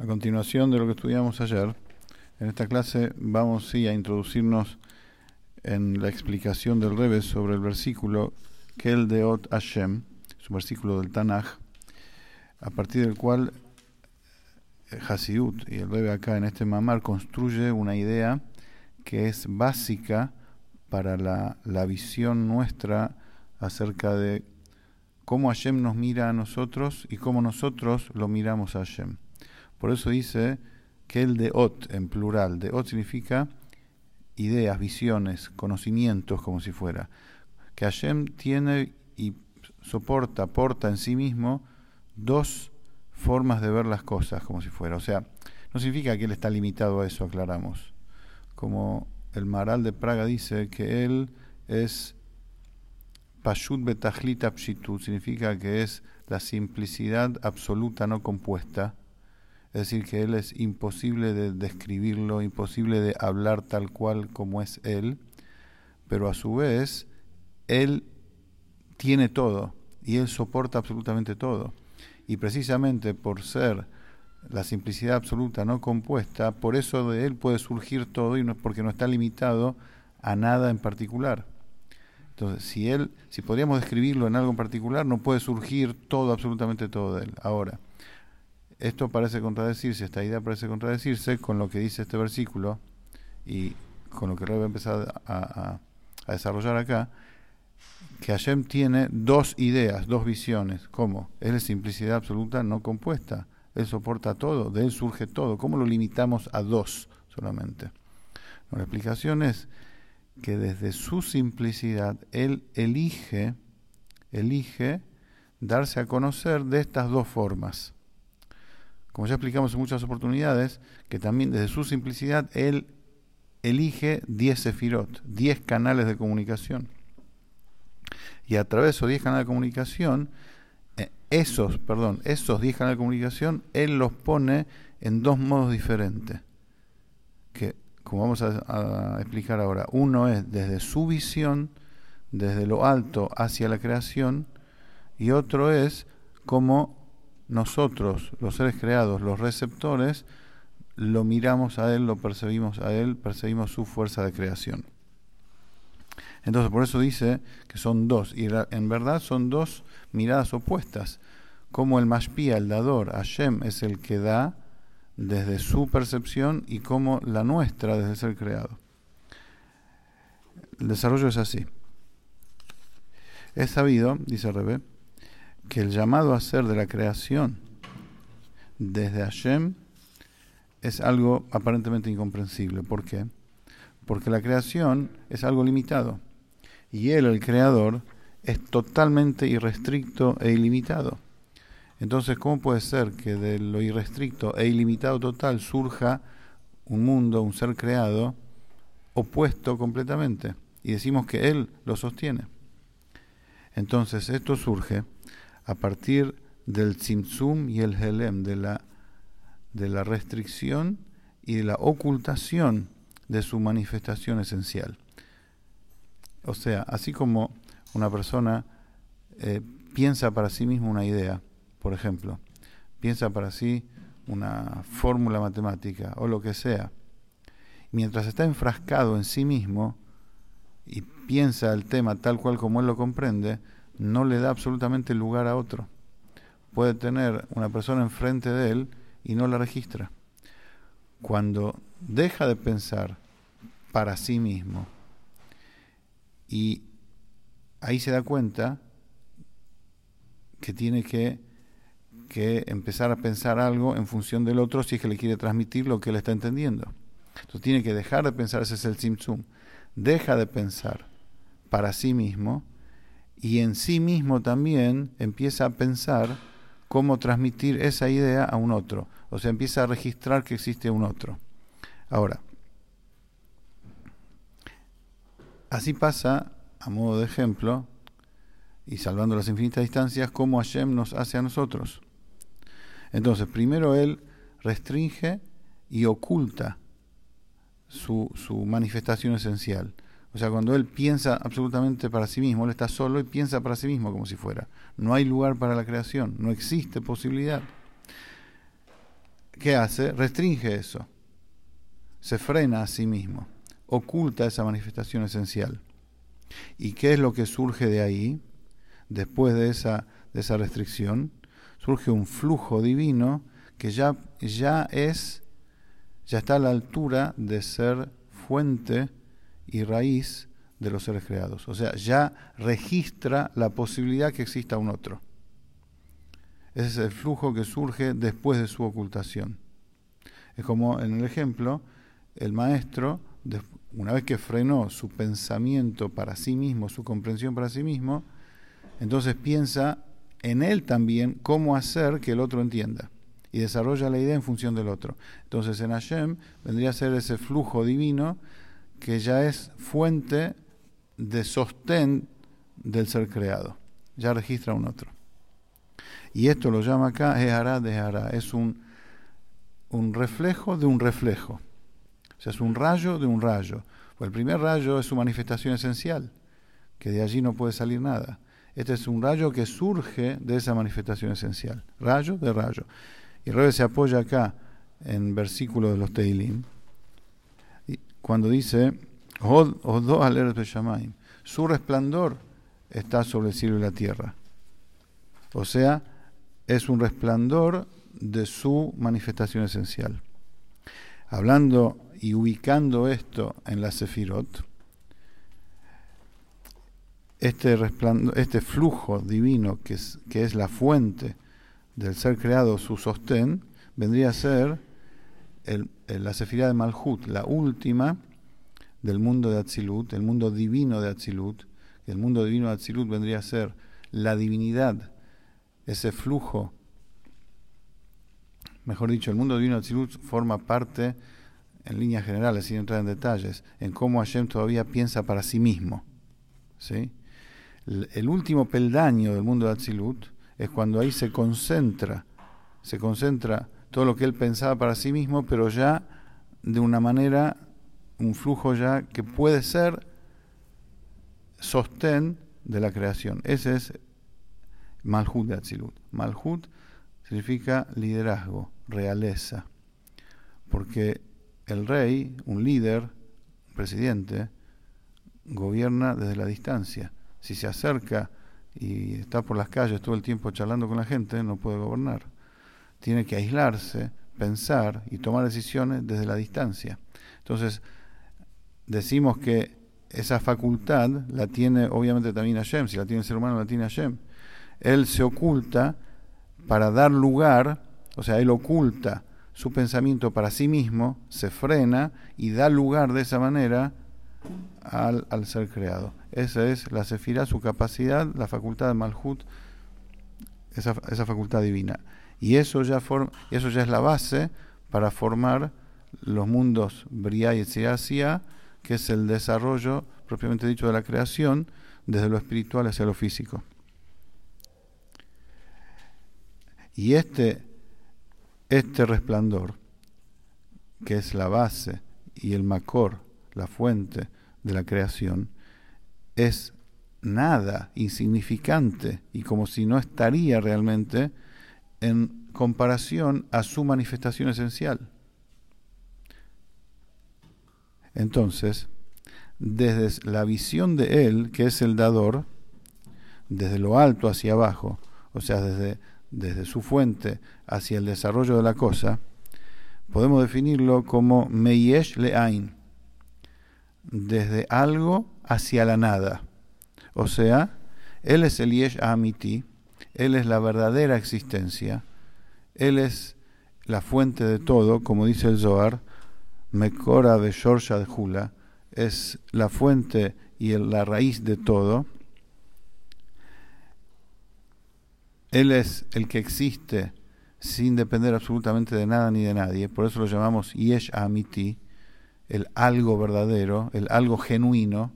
A continuación de lo que estudiamos ayer, en esta clase vamos sí, a introducirnos en la explicación del Rebbe sobre el versículo Kel Deot Hashem, es un versículo del Tanaj, a partir del cual eh, Hasidut y el Rebbe acá en este mamar construye una idea que es básica para la, la visión nuestra acerca de cómo Hashem nos mira a nosotros y cómo nosotros lo miramos a Hashem. Por eso dice que el de Ot, en plural, de Ot significa ideas, visiones, conocimientos, como si fuera. Que Hashem tiene y soporta, aporta en sí mismo dos formas de ver las cosas, como si fuera. O sea, no significa que él está limitado a eso, aclaramos. Como el Maral de Praga dice que él es Pashut Betachlita Pshitut, significa que es la simplicidad absoluta no compuesta es decir, que Él es imposible de describirlo, imposible de hablar tal cual como es Él, pero a su vez Él tiene todo y Él soporta absolutamente todo. Y precisamente por ser la simplicidad absoluta no compuesta, por eso de Él puede surgir todo y no, porque no está limitado a nada en particular. Entonces, si Él, si podríamos describirlo en algo en particular, no puede surgir todo, absolutamente todo de Él. Ahora, esto parece contradecirse, esta idea parece contradecirse con lo que dice este versículo y con lo que Rebe a empezar a, desarrollar acá, que Hashem tiene dos ideas, dos visiones. ¿Cómo? Es la simplicidad absoluta no compuesta. Él soporta todo, de él surge todo. ¿Cómo lo limitamos a dos solamente? la explicación es que desde su simplicidad él elige, elige darse a conocer de estas dos formas como ya explicamos en muchas oportunidades, que también desde su simplicidad él elige 10 sefirot, 10 canales de comunicación. Y a través de esos 10 canales de comunicación, eh, esos, perdón, esos 10 canales de comunicación, él los pone en dos modos diferentes. Que, como vamos a, a explicar ahora, uno es desde su visión, desde lo alto hacia la creación, y otro es como nosotros, los seres creados, los receptores, lo miramos a Él, lo percibimos a Él, percibimos su fuerza de creación. Entonces, por eso dice que son dos, y en verdad son dos miradas opuestas. Como el Mashpia, el dador, Hashem, es el que da desde su percepción y como la nuestra desde ser creado. El desarrollo es así. Es sabido, dice Rebe, que el llamado a ser de la creación desde Hashem es algo aparentemente incomprensible. ¿Por qué? Porque la creación es algo limitado y Él, el creador, es totalmente irrestricto e ilimitado. Entonces, ¿cómo puede ser que de lo irrestricto e ilimitado total surja un mundo, un ser creado, opuesto completamente? Y decimos que Él lo sostiene. Entonces, esto surge a partir del Tzimtzum y el Helem, de la, de la restricción y de la ocultación de su manifestación esencial. O sea, así como una persona eh, piensa para sí misma una idea, por ejemplo, piensa para sí una fórmula matemática o lo que sea, mientras está enfrascado en sí mismo y piensa el tema tal cual como él lo comprende, no le da absolutamente lugar a otro. Puede tener una persona enfrente de él y no la registra. Cuando deja de pensar para sí mismo y ahí se da cuenta que tiene que, que empezar a pensar algo en función del otro si es que le quiere transmitir lo que él está entendiendo. Entonces tiene que dejar de pensar, ese es el Simsum, deja de pensar para sí mismo y en sí mismo también empieza a pensar cómo transmitir esa idea a un otro. O sea, empieza a registrar que existe un otro. Ahora, así pasa, a modo de ejemplo, y salvando las infinitas distancias, cómo Hashem nos hace a nosotros. Entonces, primero Él restringe y oculta su, su manifestación esencial. O sea, cuando él piensa absolutamente para sí mismo, él está solo y piensa para sí mismo como si fuera. No hay lugar para la creación, no existe posibilidad. ¿qué hace? Restringe eso. Se frena a sí mismo. Oculta esa manifestación esencial. ¿Y qué es lo que surge de ahí? Después de esa, de esa restricción, surge un flujo divino que ya, ya es, ya está a la altura de ser fuente y raíz de los seres creados. O sea, ya registra la posibilidad que exista un otro. Ese es el flujo que surge después de su ocultación. Es como en el ejemplo, el maestro, una vez que frenó su pensamiento para sí mismo, su comprensión para sí mismo, entonces piensa en él también cómo hacer que el otro entienda y desarrolla la idea en función del otro. Entonces en Hashem vendría a ser ese flujo divino que ya es fuente de sostén del ser creado. Ya registra un otro. Y esto lo llama acá Ehará de Ehará. Es un, un reflejo de un reflejo. O sea, es un rayo de un rayo. Pues el primer rayo es su manifestación esencial, que de allí no puede salir nada. Este es un rayo que surge de esa manifestación esencial. Rayo de rayo. Y Rebe se apoya acá en versículo de los Teilim, cuando dice, su resplandor está sobre el cielo y la tierra. O sea, es un resplandor de su manifestación esencial. Hablando y ubicando esto en la Sefirot, este, este flujo divino que es, que es la fuente del ser creado, su sostén, vendría a ser el, la Sefirá de Malhut, la última del mundo de Atzilut, el mundo divino de Atzilut. El mundo divino de Atzilut vendría a ser la divinidad, ese flujo. Mejor dicho, el mundo divino de Atzilut forma parte, en líneas generales, sin entrar en detalles, en cómo Hashem todavía piensa para sí mismo. ¿sí? El, último peldaño del mundo de Atzilut es cuando ahí se concentra, se concentra todo lo que él pensaba para sí mismo, pero ya de una manera un flujo ya que puede ser sostén de la creación. Ese es Malhut de Atzilut. Malhut significa liderazgo, realeza, porque el rey, un líder, un presidente, gobierna desde la distancia. Si se acerca y está por las calles todo el tiempo charlando con la gente, no puede gobernar. Tiene que aislarse, pensar y tomar decisiones desde la distancia. Entonces, decimos que esa facultad la tiene obviamente también Hashem, si la tiene el ser humano la tiene Hashem. Él se oculta para dar lugar, o sea, él oculta su pensamiento para sí mismo, se frena y da lugar de esa manera al, ser creado. Esa es la sefirá, su capacidad, la facultad de Malhut, esa, esa facultad divina. Y eso ya, eso ya es la base para formar los mundos Briah y Tziasia, que es el desarrollo propiamente dicho de la creación desde lo espiritual hacia lo físico. Y este, este resplandor, que es la base y el macor, la fuente de la creación, es nada, insignificante y como si no estaría realmente en comparación a su manifestación esencial. Entonces, desde la visión de Él, que es el dador, desde lo alto hacia abajo, o sea, desde, desde su fuente hacia el desarrollo de la cosa, podemos definirlo como Meyesh Le'ain, desde algo hacia la nada. O sea, Él es el Yesh Amiti, Él es la verdadera existencia, Él es la fuente de todo, como dice el Zohar, Mekora de Shorsha de Hula, es la fuente y la raíz de todo. Él es el que existe sin depender absolutamente de nada ni de nadie. Por eso lo llamamos Yesh Amiti, el algo verdadero, el algo genuino,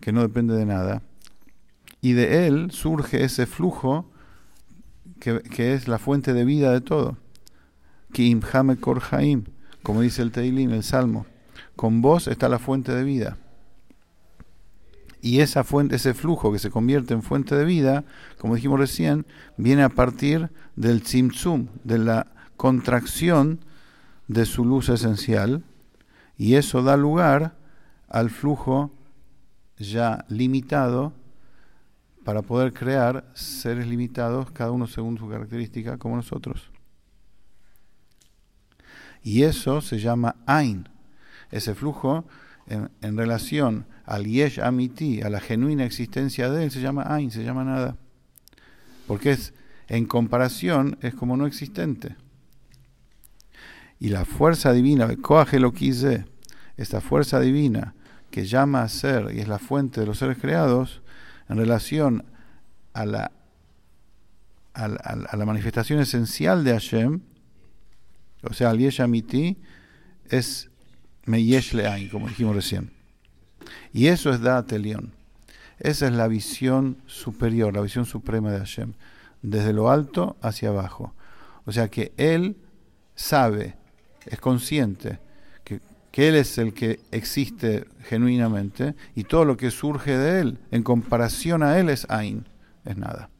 que no depende de nada. Y de él surge ese flujo que, es la fuente de vida de todo. Kim Hame Korhaim como dice el Teilim, el Salmo, con vos está la fuente de vida. Y esa fuente, ese flujo que se convierte en fuente de vida, como dijimos recién, viene a partir del tzimtzum, de la contracción de su luz esencial y eso da lugar al flujo ya limitado para poder crear seres limitados, cada uno según su característica, como nosotros. Y eso se llama Ain. Ese flujo en, relación al Yesh Amiti, a la genuina existencia de él, se llama Ain, se llama nada. Porque es, en comparación, es como no existente. Y la fuerza divina, Koaje lo esta fuerza divina que llama a ser y es la fuente de los seres creados, en relación a la, a, la manifestación esencial de Hashem, o sea, al Yesh Amiti, es Meyesh Le'ain, como dijimos recién. Y eso es Da'at Elion. Esa es la visión superior, la visión suprema de Hashem, desde lo alto hacia abajo. O sea que Él sabe, es consciente que Él es el que existe genuinamente y todo lo que surge de Él en comparación a Él es Ain, es nada.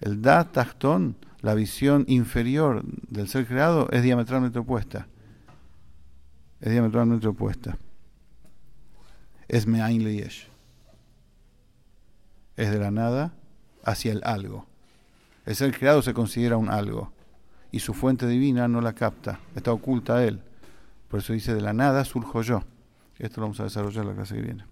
El Da Tachton, la visión inferior del ser creado, es diametralmente opuesta. Es diametralmente opuesta. Es Me'ain Leyesh. Es de la nada hacia el algo. El ser creado se considera un algo y su fuente divina no la capta, está oculta a él. Por eso dice, de la nada surjo yo. Esto lo vamos a desarrollar la clase que viene.